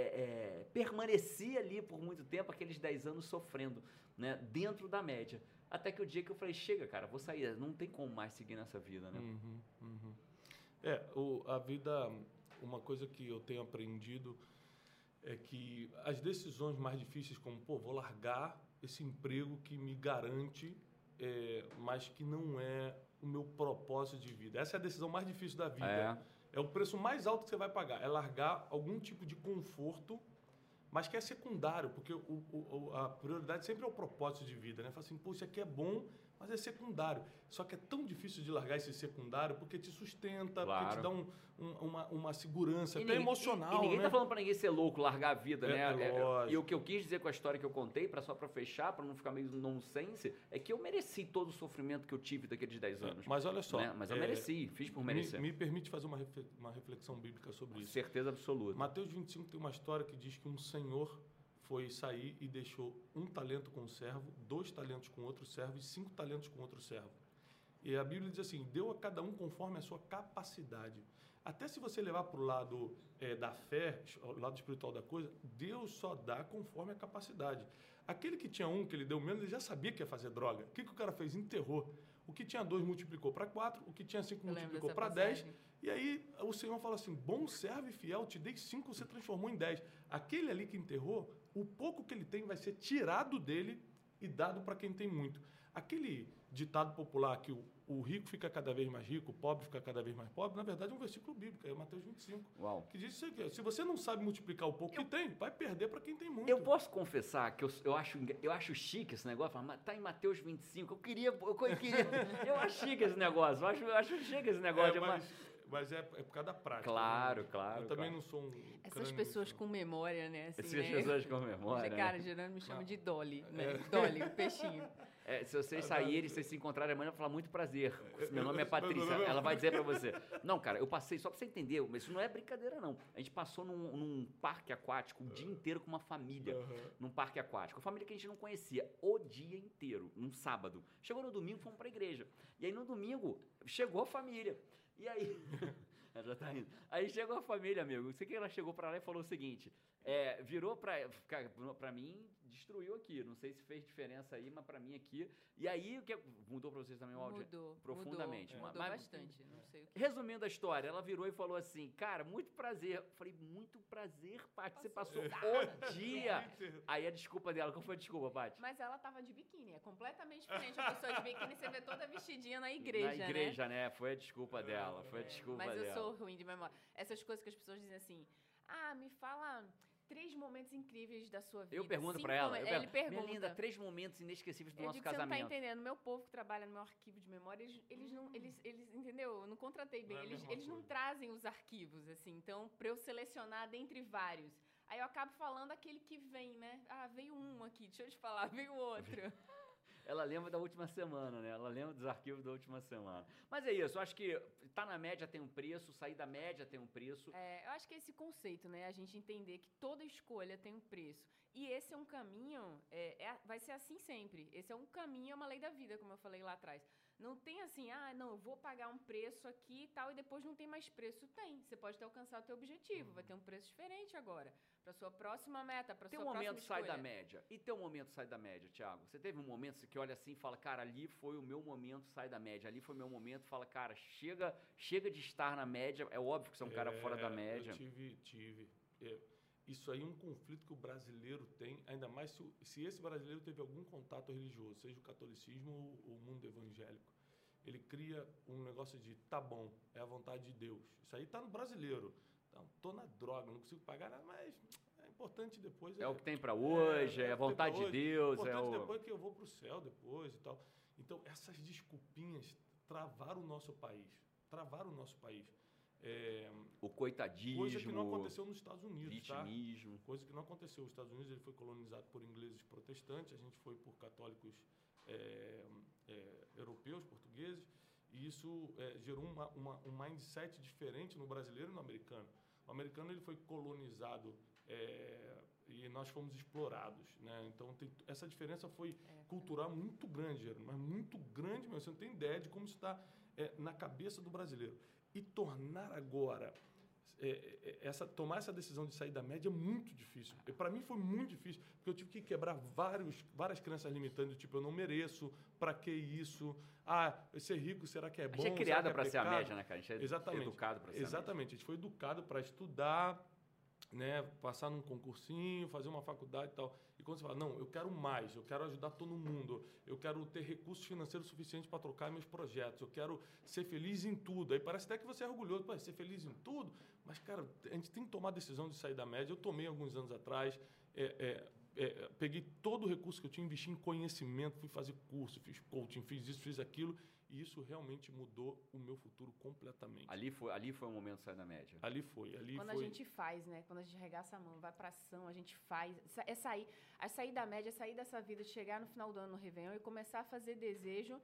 S1: é, permaneci ali por muito tempo, aqueles 10 anos sofrendo, né, dentro da média. Até que o dia que eu falei, chega, cara, vou sair, não tem como mais seguir nessa vida, né?
S3: É, o, a vida, uma coisa que eu tenho aprendido é que as decisões mais difíceis, como, pô, vou largar esse emprego que me garante, é, mas que não é o meu propósito de vida. Essa é a decisão mais difícil da vida. É. é o preço mais alto que você vai pagar. É largar algum tipo de conforto mas que é secundário, porque o, o, a prioridade sempre é o propósito de vida, né? Fala assim, pô, isso aqui é bom, mas é secundário. Só que é tão difícil de largar esse secundário porque te sustenta, claro. porque te dá um, um, uma, uma segurança, e até ninguém, emocional.
S1: E, e ninguém
S3: né?
S1: tá falando para ninguém ser louco, largar a vida, é, né? É, é, e o que eu quis dizer com a história que eu contei, para só para fechar, para não ficar meio nonsense, é que eu mereci todo o sofrimento que eu tive daqueles 10 anos.
S3: Mas olha só.
S1: Né? Mas eu é, mereci, fiz por merecer.
S3: Me, me, permite fazer uma, uma reflexão bíblica sobre isso.
S1: Certeza absoluta.
S3: Mateus 25 tem uma história que diz que um senhor foi sair e deixou um talento com um servo, dois talentos com outro servo e cinco talentos com outro servo. E a Bíblia diz assim: deu a cada um conforme a sua capacidade. Até se você levar para o lado é, da fé, o lado espiritual da coisa, Deus só dá conforme a capacidade. Aquele que tinha um, que ele deu menos, ele já sabia que ia fazer droga. O que, que o cara fez? Enterrou. O que tinha dois multiplicou para quatro, o que tinha cinco Eu multiplicou para dez. E aí o Senhor fala assim: bom servo e fiel, te dei cinco, você transformou em dez. Aquele ali que enterrou, o pouco que ele tem vai ser tirado dele e dado para quem tem muito. Aquele ditado popular que o, o, rico fica cada vez mais rico, o pobre fica cada vez mais pobre, na verdade é um versículo bíblico, é Mateus 25.
S1: Uau.
S3: Que diz isso aqui, se você não sabe multiplicar o pouco eu, que tem, vai perder para quem tem muito.
S1: Eu posso confessar que eu, eu, acho, eu acho chique esse negócio, mas tá em Mateus 25, eu queria, eu queria, eu acho chique esse negócio, eu acho, eu acho chique esse negócio.
S3: É, mas, mas é, é por causa da prática.
S1: Claro, né? claro.
S3: Eu também
S1: claro.
S3: não sou um.
S2: Essas pessoas com memória, né? Assim,
S1: Essas
S2: né?
S1: pessoas com memória.
S2: Cara, Gerando me chama de Dolly, né? É. Dolly, o peixinho.
S1: É, se vocês saírem, se vocês se encontrarem amanhã, vai falar muito prazer. Meu nome é Patrícia. Ela vai dizer para você. Não, cara, eu passei, só para você entender, mas isso não é brincadeira, não. A gente passou num, num parque aquático o dia inteiro com uma família. Num parque aquático. Uma família que a gente não conhecia. O dia inteiro, num sábado. Chegou no domingo, fomos para a igreja. E aí no domingo, chegou a família. E aí. Ela já tá indo. Aí chegou a família, amigo. Sei que ela chegou para lá e falou o seguinte: é, virou para mim, destruiu aqui. Não sei se fez diferença aí, mas para mim aqui. E aí, o que mudou para vocês também o áudio?
S2: Mudou.
S1: Profundamente.
S2: Mudou, mudou mas, bastante. Não sei o que.
S1: Resumindo a história, ela virou e falou assim: Cara, muito prazer. Eu falei, muito prazer, Paty. Você passou o dia. aí a desculpa dela, qual foi a desculpa, Paty?
S2: Mas ela tava de biquíni. É completamente diferente. A pessoa de biquíni, você vê toda vestidinha na igreja.
S1: Na igreja, né? né? Foi a desculpa dela. Foi a desculpa
S2: é, mas
S1: dela.
S2: Mas eu sou ruim de memória. Essas coisas que as pessoas dizem assim: Ah, me fala três momentos incríveis da sua vida.
S1: Eu pergunto para ela. Eu
S2: ele pergunta.
S1: Minha linda, três momentos inesquecíveis do
S2: eu
S1: nosso
S2: digo,
S1: casamento.
S2: Você não tá entendendo. Meu povo que trabalha no meu arquivo de memória, eles, eles não, eles, eles, entendeu? Eu não contratei bem. Não é eles, eles não trazem os arquivos, assim. Então, para eu selecionar dentre vários. Aí eu acabo falando aquele que vem, né? Ah, veio um aqui, deixa eu te falar, veio outro.
S1: Ela lembra da última semana, né? Ela lembra dos arquivos da última semana. Mas é isso, eu acho que tá na média tem um preço, sair da média tem um preço.
S2: É, eu acho que é esse conceito, né? A gente entender que toda escolha tem um preço. E esse é um caminho, é, é, vai ser assim sempre. Esse é um caminho, é uma lei da vida, como eu falei lá atrás. Não tem assim, ah, não, eu vou pagar um preço aqui e tal, e depois não tem mais preço. Tem. Você pode ter alcançado o teu objetivo, uhum. vai ter um preço diferente agora. Para sua próxima meta, para sua
S1: um próxima momento
S2: sai
S1: da média. E teu momento sai da média, Thiago? Você teve um momento que olha assim e fala, cara, ali foi o meu momento, sai da média. Ali foi o meu momento, fala, cara, chega, chega de estar na média. É óbvio que você é um cara
S3: é,
S1: fora da média.
S3: Eu tive, tive. É, isso aí é um conflito que o brasileiro tem, ainda mais se, se esse brasileiro teve algum contato religioso, seja o catolicismo ou o mundo evangélico ele cria um negócio de tá bom, é a vontade de Deus. Isso aí tá no brasileiro. Então, tô na droga, não consigo pagar nada, mas é importante depois.
S1: É, é o que tem para hoje, é, é, a vontade de Deus.
S3: É
S1: importante
S3: é o... depois que eu vou para o céu depois e tal. Então, essas desculpinhas travaram o nosso país. Travaram o nosso país. É,
S1: o coitadismo.
S3: Coisa que não aconteceu nos Estados Unidos.
S1: Tá? Vitimismo.
S3: Tá? Coisa que não aconteceu. Os Estados Unidos ele foi colonizado por ingleses protestantes, a gente foi por católicos é, é, europeus, portugueses, e isso é, gerou uma, uma, um mindset diferente no brasileiro e no americano. O americano ele foi colonizado é, e nós fomos explorados, né? Então tem, essa diferença foi é. cultural muito grande, mas muito grande mesmo. Você não tem ideia de como está é, na cabeça do brasileiro. E tornar agora é, é, essa, tomar essa decisão de sair da média é muito difícil. Para mim foi muito difícil, porque eu tive que quebrar vários, várias crenças limitantes, tipo, eu não mereço, para que isso? Ah, ser rico, será que é bom? A
S1: gente é criada para ser a média, né, cara? A gente é
S3: Exatamente.
S1: educado para ser
S3: Exatamente. A, a gente foi educado para estudar, né, passar num concursinho, fazer uma faculdade e tal. Quando você fala, não, eu quero mais, eu quero ajudar todo mundo, eu quero ter recursos financeiros suficientes para trocar meus projetos, eu quero ser feliz em tudo. Aí parece até que você é orgulhoso, pô, ser feliz em tudo, mas, cara, a gente tem que tomar a decisão de sair da média. Eu tomei alguns anos atrás, é, é, é, peguei todo o recurso que eu tinha, investi em conhecimento, fui fazer curso, fiz coaching, fiz isso, fiz aquilo, e isso realmente mudou o meu futuro completamente.
S1: Ali foi, ali foi o momento de sair da média.
S3: Ali foi, ali
S2: Quando
S3: foi...
S2: a gente faz, né? Quando a gente regaça a mão, vai pra ação, a gente faz. É sair, é sair da média, é sair dessa vida, chegar no final do ano no Réveillon e começar a fazer desejo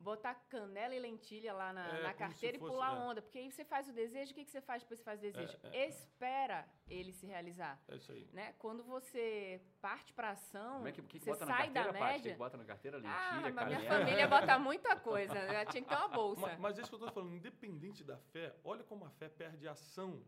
S2: botar canela e lentilha lá na, é, na carteira e pular é. onda. Porque aí você faz o desejo, o que, que você faz depois que você faz o desejo? É, é, Espera ele se realizar.
S3: É isso aí.
S2: Né? Quando você parte para ação, Como
S1: é que, que
S2: você
S1: bota
S2: sai
S1: na carteira,
S2: da média...
S1: bota na carteira lentilha,
S2: ah,
S1: canela.
S2: minha família bota muita coisa. Né? Tinha que ter uma bolsa.
S3: Mas, mas é isso que eu estou falando. Independente da fé, olha como a fé perde ação,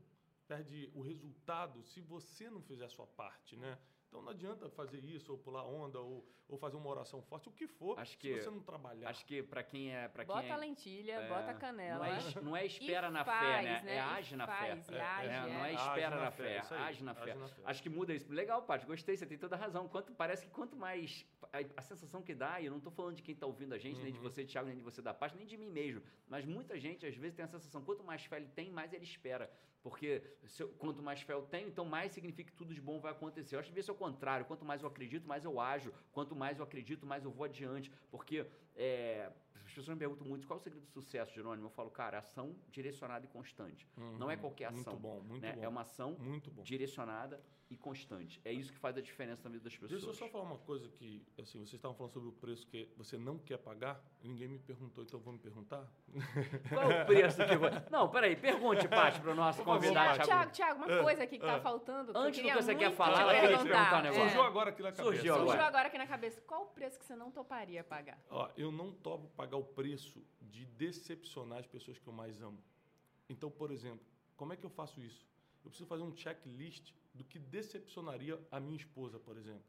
S3: perde o resultado se você não fizer a sua parte, né? Então não adianta fazer isso, ou pular onda, ou, ou fazer uma oração forte, o que for,
S1: acho que,
S3: se você não trabalhar.
S1: Acho que para quem é. Pra
S2: bota
S1: quem é,
S2: lentilha, é, bota canela.
S1: Não é, não é espera na
S2: faz,
S1: fé, né?
S2: né?
S1: É age na
S2: faz,
S1: fé.
S2: É, age,
S1: é, não é
S2: é.
S1: espera
S3: na,
S1: na
S3: fé,
S1: age, na, fé.
S3: age na fé.
S1: Acho que muda isso. Legal, Paty, gostei, você tem toda a razão. Quanto, parece que quanto mais. A, a sensação que dá, e eu não estou falando de quem está ouvindo a gente, uhum. nem de uhum. você, Thiago, nem de você da Paty, nem de mim mesmo. Mas muita gente, às vezes, tem a sensação: quanto mais fé ele tem, mais ele espera. Porque eu, quanto mais fé eu tenho, então mais significa que tudo de bom vai acontecer. Eu acho que isso é o contrário. Quanto mais eu acredito, mais eu ajo. Quanto mais eu acredito, mais eu vou adiante. Porque é, as pessoas me perguntam muito qual é o segredo do sucesso, Jerônimo. Eu falo, cara, ação direcionada e constante. Uhum, Não é qualquer ação.
S3: Muito bom, muito
S1: né?
S3: bom.
S1: É uma ação direcionada e constante. É isso que faz a diferença na vida das pessoas.
S3: Deixa eu só falar uma coisa que, assim, vocês estavam falando sobre o preço que você não quer pagar. Ninguém me perguntou, então vou me perguntar.
S1: Qual é o preço que vai... Não, peraí, pergunte, Paty, para o nosso convidado.
S2: Tiago, Tiago, uma coisa aqui que está é. faltando.
S1: Antes
S2: do que
S1: você quer falar, ela queria te perguntar um negócio.
S3: Surgiu agora aqui na cabeça.
S1: Surgiu agora.
S2: Surgiu agora aqui na cabeça. Qual o preço que você não toparia pagar?
S3: Ó, eu não topo pagar o preço de decepcionar as pessoas que eu mais amo. Então, por exemplo, como é que eu faço isso? Eu preciso fazer um checklist do que decepcionaria a minha esposa, por exemplo.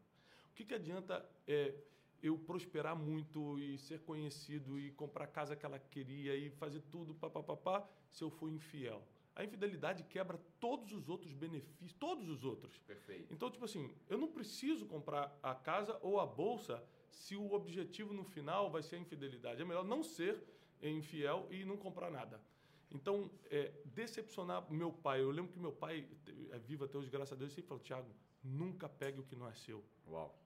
S3: O que, que adianta é, eu prosperar muito e ser conhecido e comprar a casa que ela queria e fazer tudo papapá se eu for infiel? A infidelidade quebra todos os outros benefícios, todos os outros.
S1: Perfeito.
S3: Então, tipo assim, eu não preciso comprar a casa ou a bolsa se o objetivo no final vai ser a infidelidade. É melhor não ser infiel e não comprar nada. Então, é, decepcionar meu pai. Eu lembro que meu pai, é vivo até hoje, graças a Deus, sempre falou: Tiago, nunca pegue o que não é seu.
S1: Uau.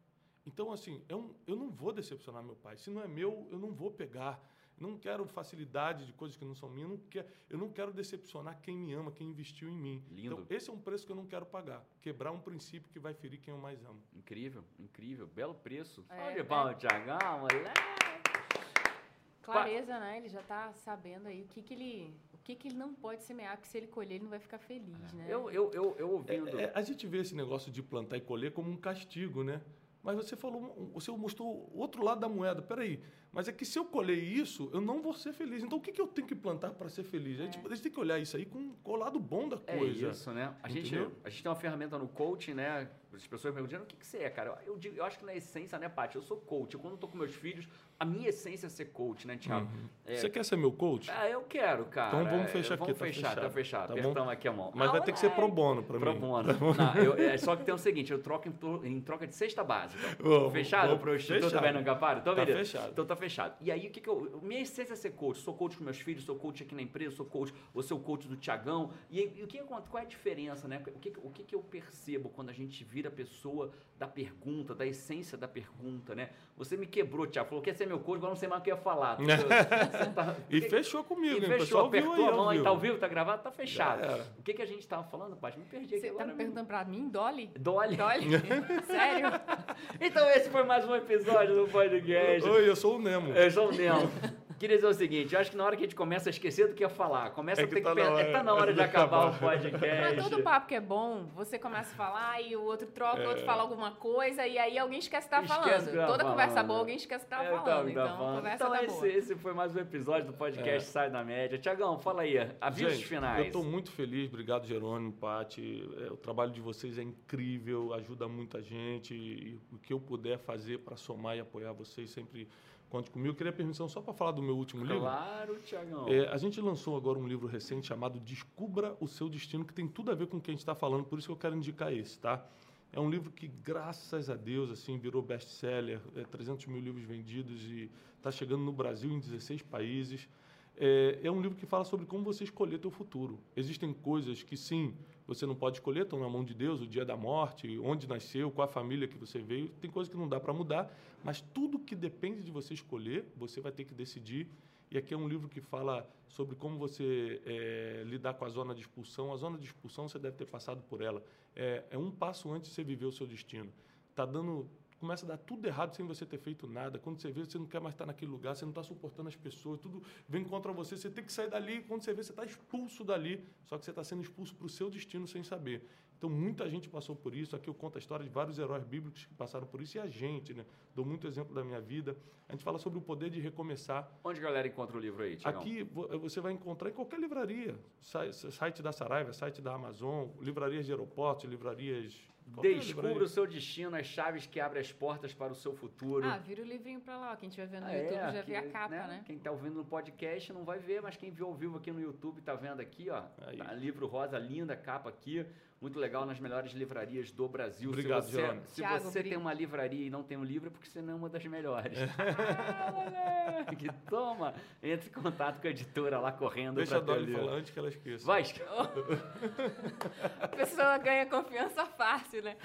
S3: Então, assim, eu, eu não vou decepcionar meu pai. Se não é meu, eu não vou pegar. Eu não quero facilidade de coisas que não são minhas. Eu não, quero, eu não quero decepcionar quem me ama, quem investiu em mim.
S1: Lindo.
S3: Então, esse é um preço que eu não quero pagar. Quebrar um princípio que vai ferir quem eu mais amo.
S1: Incrível, incrível. Belo preço.
S2: É,
S1: Olha, pau, é. Tiagão, moleque.
S2: Clareza, né? Ele já está sabendo aí o que, que ele o que, que ele não pode semear, porque se ele colher, ele não vai ficar feliz, né?
S1: Eu, eu, eu, eu ouvindo.
S3: É, é, a gente vê esse negócio de plantar e colher como um castigo, né? Mas você falou, você mostrou outro lado da moeda. Peraí, mas é que se eu colher isso, eu não vou ser feliz. Então o que, que eu tenho que plantar para ser feliz? É. A, gente, a, gente, tem que olhar isso aí com, o lado bom da coisa.
S1: É isso, né? A gente, a gente tem uma ferramenta no coaching, né? As pessoas me perguntam, o que, que você é, cara? Eu, digo, eu acho que na essência, né, Paty? Eu sou coach. Eu, quando eu tô com meus filhos, a minha essência é ser coach, né, Tiago?
S3: Uhum. É... Você quer ser meu coach?
S1: Ah, eu quero, cara.
S3: Então vamos fechar aqui.
S1: Vamos fechar, tá fechado. Tá Apertamos aqui a mão.
S3: Mas ah, vai ter que ser pro bono para mim.
S1: Pro bono. Não, eu, é, só que tem o seguinte, eu troco em, em troca de cesta básica. Oh, fechado pro Instituto Bernardo Caparo? Então,
S3: tá
S1: beleza.
S3: fechado.
S1: Então tá fechado. E aí, o que, que eu... Minha essência é ser coach. Sou coach com meus filhos, sou coach aqui na empresa, sou coach... Vou ser o coach do Tiagão. E, e o que qual é a diferença, né? O que, o que, que eu percebo quando a gente vira pessoa da pergunta, da essência da pergunta, né? Você me quebrou, Tiago. Falou que ia ser meu coach, agora não sei mais o que ia falar.
S3: tá... e fechou comigo,
S1: e
S3: hein?
S1: fechou, apertou aí, a mão aí, tá ao vivo, tá gravado, tá fechado. O que, que a gente estava falando, Paty? Me perdi aqui
S2: Você tá
S1: me
S2: perguntando pra mim, Dolly?
S1: Dolly?
S2: Dolly? Sério?
S1: então esse foi mais um episódio do podcast.
S3: Oi, eu sou o Nemo.
S1: Eu sou o Nemo. queria dizer o seguinte, eu acho que na hora que a gente começa a esquecer do que ia falar, começa
S3: É
S1: a ter
S3: tá
S1: que pensar, é, tá na hora de acabar o
S2: Mas
S1: podcast.
S2: todo papo que é bom, você começa a falar e o outro troca, o outro fala alguma coisa e aí alguém esquece que tá
S1: É. Esquece
S2: falando.
S1: que tá
S2: Toda conversa
S1: falando.
S2: boa, alguém esquece que tá
S1: É,
S2: falando.
S1: tá- tá
S2: então,
S1: falando.
S2: a conversa
S1: Então
S2: tá
S1: esse,
S2: boa.
S1: esse foi mais um episódio do podcast Sai da Média. Tiagão, fala aí, avisos
S3: Gente,
S1: finais.
S3: Eu estou muito feliz, obrigado Jerônimo, Pati. É, o trabalho de vocês é incrível, ajuda muita gente. E o que eu puder fazer para somar e apoiar vocês, sempre conte comigo. Eu queria permissão só para falar do meu último livro.
S1: Claro, Tiagão.
S3: É, a gente lançou agora um livro recente chamado Descubra o Seu Destino, que tem tudo a ver com o que a gente está falando, por isso que eu quero indicar esse, tá? É um livro que, graças a Deus, assim, virou best-seller, é, 300 mil livros vendidos e está chegando no Brasil em 16 países. É, é um livro que fala sobre como você escolher teu futuro. Existem coisas que, sim, você não pode escolher, estão na mão de Deus, o dia da morte, onde nasceu, qual a família que você veio. Tem coisas que não dá para mudar, mas tudo que depende de você escolher, você vai ter que decidir. E aqui é um livro que fala sobre como você é, lidar com a zona de expulsão. A zona de expulsão você deve ter passado por ela. É, é um passo antes de você viver o seu destino. Tá dando começa a dar tudo errado sem você ter feito nada. Quando você vê, você não quer mais estar naquele lugar, você não está suportando as pessoas, tudo vem contra você, você tem que sair dali. Quando você vê, você está expulso dali, só que você está sendo expulso para o seu destino sem saber. Então, muita gente passou por isso. Aqui eu conto a história de vários heróis bíblicos que passaram por isso e a gente, né? Dou muito exemplo da minha vida. A gente fala sobre o poder de recomeçar.
S1: Onde a galera encontra o livro aí, Tiagão?
S3: Aqui vo- você vai encontrar em qualquer livraria. Site da Saraiva, site da Amazon, livrarias de aeroportos, livrarias. Qualquer
S1: Descubra o seu destino, as chaves que abrem as portas para o seu futuro.
S2: Ah, vira o livrinho pra lá. ó. Quem estiver vendo no
S1: Ah,
S2: YouTube
S1: é,
S2: já
S1: aqui,
S2: vê a capa, né?
S1: Quem está ouvindo no podcast não vai ver, mas quem viu ao vivo aqui no YouTube está vendo aqui, ó.
S3: Aí.
S1: Tá, livro rosa, linda capa aqui. Muito legal nas melhores livrarias do Brasil.
S3: Obrigado,
S1: se você, se
S2: Thiago,
S1: você tem uma livraria e não tem um livro, é porque você não é uma das melhores. ah, moleque, toma! Entre em contato com a editora lá correndo
S3: Deixa a Dolly falar antes que ela esqueça.
S1: Vai,
S2: A pessoa ganha confiança fácil, né?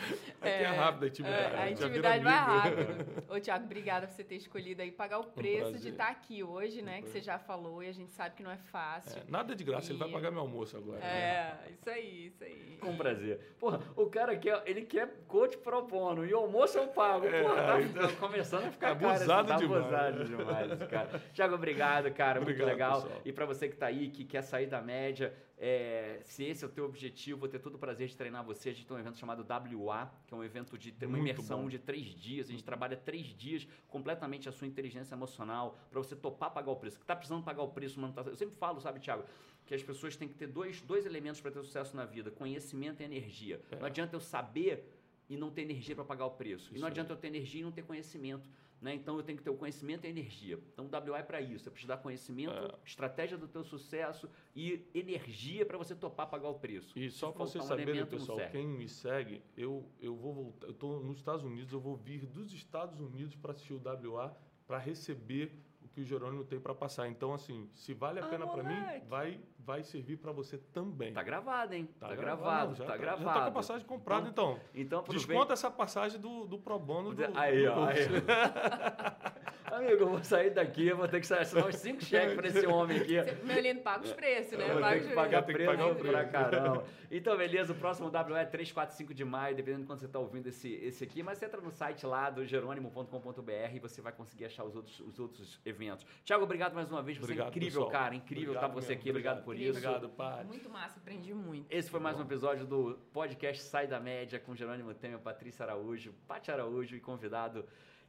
S3: É que é rápido a intimidade,
S2: é, a
S3: já vira
S2: intimidade vai rápido. Ô, Tiago, obrigada por você ter escolhido aí pagar o preço de
S3: prazer.
S2: estar aqui hoje, né? Que você já falou e a gente sabe que não é fácil.
S3: É, nada de graça, ele vai
S2: E-
S3: pagar meu almoço agora. né?
S2: É, isso aí, isso aí.
S1: Com prazer. Porra, o cara quer, ele quer coach pro bono e o almoço eu pago. Porra, tá
S3: então-
S1: começando a ficar
S3: Abusado
S1: caro, esse-
S3: demais.
S1: Tá abusado demais, cara. Tiago, obrigado, cara.
S3: Obrigado,
S1: muito legal.
S3: pessoal.
S1: E pra você que tá aí, que quer sair da média, é, se esse é o teu objetivo, vou ter todo o prazer de treinar você. A gente tem um evento chamado WA, que é um evento de uma
S3: Muito
S1: imersão
S3: bom.
S1: de três dias. A gente trabalha três dias completamente a sua inteligência emocional para você topar pagar o preço. Que tá precisando pagar o preço, mano. tá- Eu sempre falo, sabe, Tiago, que as pessoas têm que ter dois, dois elementos para ter sucesso na vida: conhecimento e energia. Não adianta eu saber e não ter energia para pagar o preço. e
S3: Isso
S1: não
S3: aí.
S1: adianta eu ter energia e não ter conhecimento. Né? Então eu tenho que ter o conhecimento e a energia. Então o WA é para isso. É para te dar conhecimento,
S3: É.
S1: estratégia do teu sucesso e energia para você topar pagar o preço.
S3: E só para vocês
S1: um
S3: saberem, pessoal, quem me segue, eu, eu vou voltar. Eu estou nos Estados Unidos, eu vou vir dos Estados Unidos para assistir o WA para receber o que o Jerônimo tem para passar. Então, assim, se vale a
S1: Ah,
S3: pena para mim, vai, vai servir para você também.
S1: Tá gravado, hein? Tá,
S3: Tá
S1: gravado,
S3: não, já
S1: tá,
S3: tá,
S1: gravado.
S3: Já tá com a passagem comprada, então.
S1: Então, aproveita-
S3: Desconta essa passagem do, do Pro Bono do,
S1: Aí,
S3: do
S1: ó. Aí. Amigo, eu vou sair daqui, eu vou ter que sair, uns cinco cheques para esse homem aqui.
S2: Meu lindo, paga os preços, né? Paga os
S1: que pagar
S3: Tem que
S1: preço
S3: pagar o
S1: pra caramba. Então, beleza, o próximo WE é 3, 4, 5 de maio, dependendo de quando você está ouvindo esse, esse aqui. Mas você entra no site lá do jerônimo.com.br e você vai conseguir achar os outros, os outros eventos. Tiago, obrigado mais uma vez. Você
S3: Obrigado,
S1: é incrível,
S3: pessoal.
S1: cara. Incrível
S3: Obrigado
S1: estar você
S3: mesmo,
S1: aqui. Obrigado, por isso.
S3: Obrigado, Paty.
S2: Muito massa, aprendi muito.
S1: Esse foi mais um episódio do podcast Sai da Média com Jerônimo Temer, Patrícia Araújo, Paty Araújo e convidado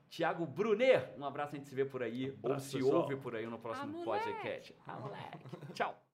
S1: Tiago Brunet. Um abraço, a gente se vê por aí, ou
S3: Abraço,
S1: se
S3: pessoal.
S1: ouve por aí no próximo
S2: Ah, moleque.
S1: podcast. Ah, moleque. Tchau.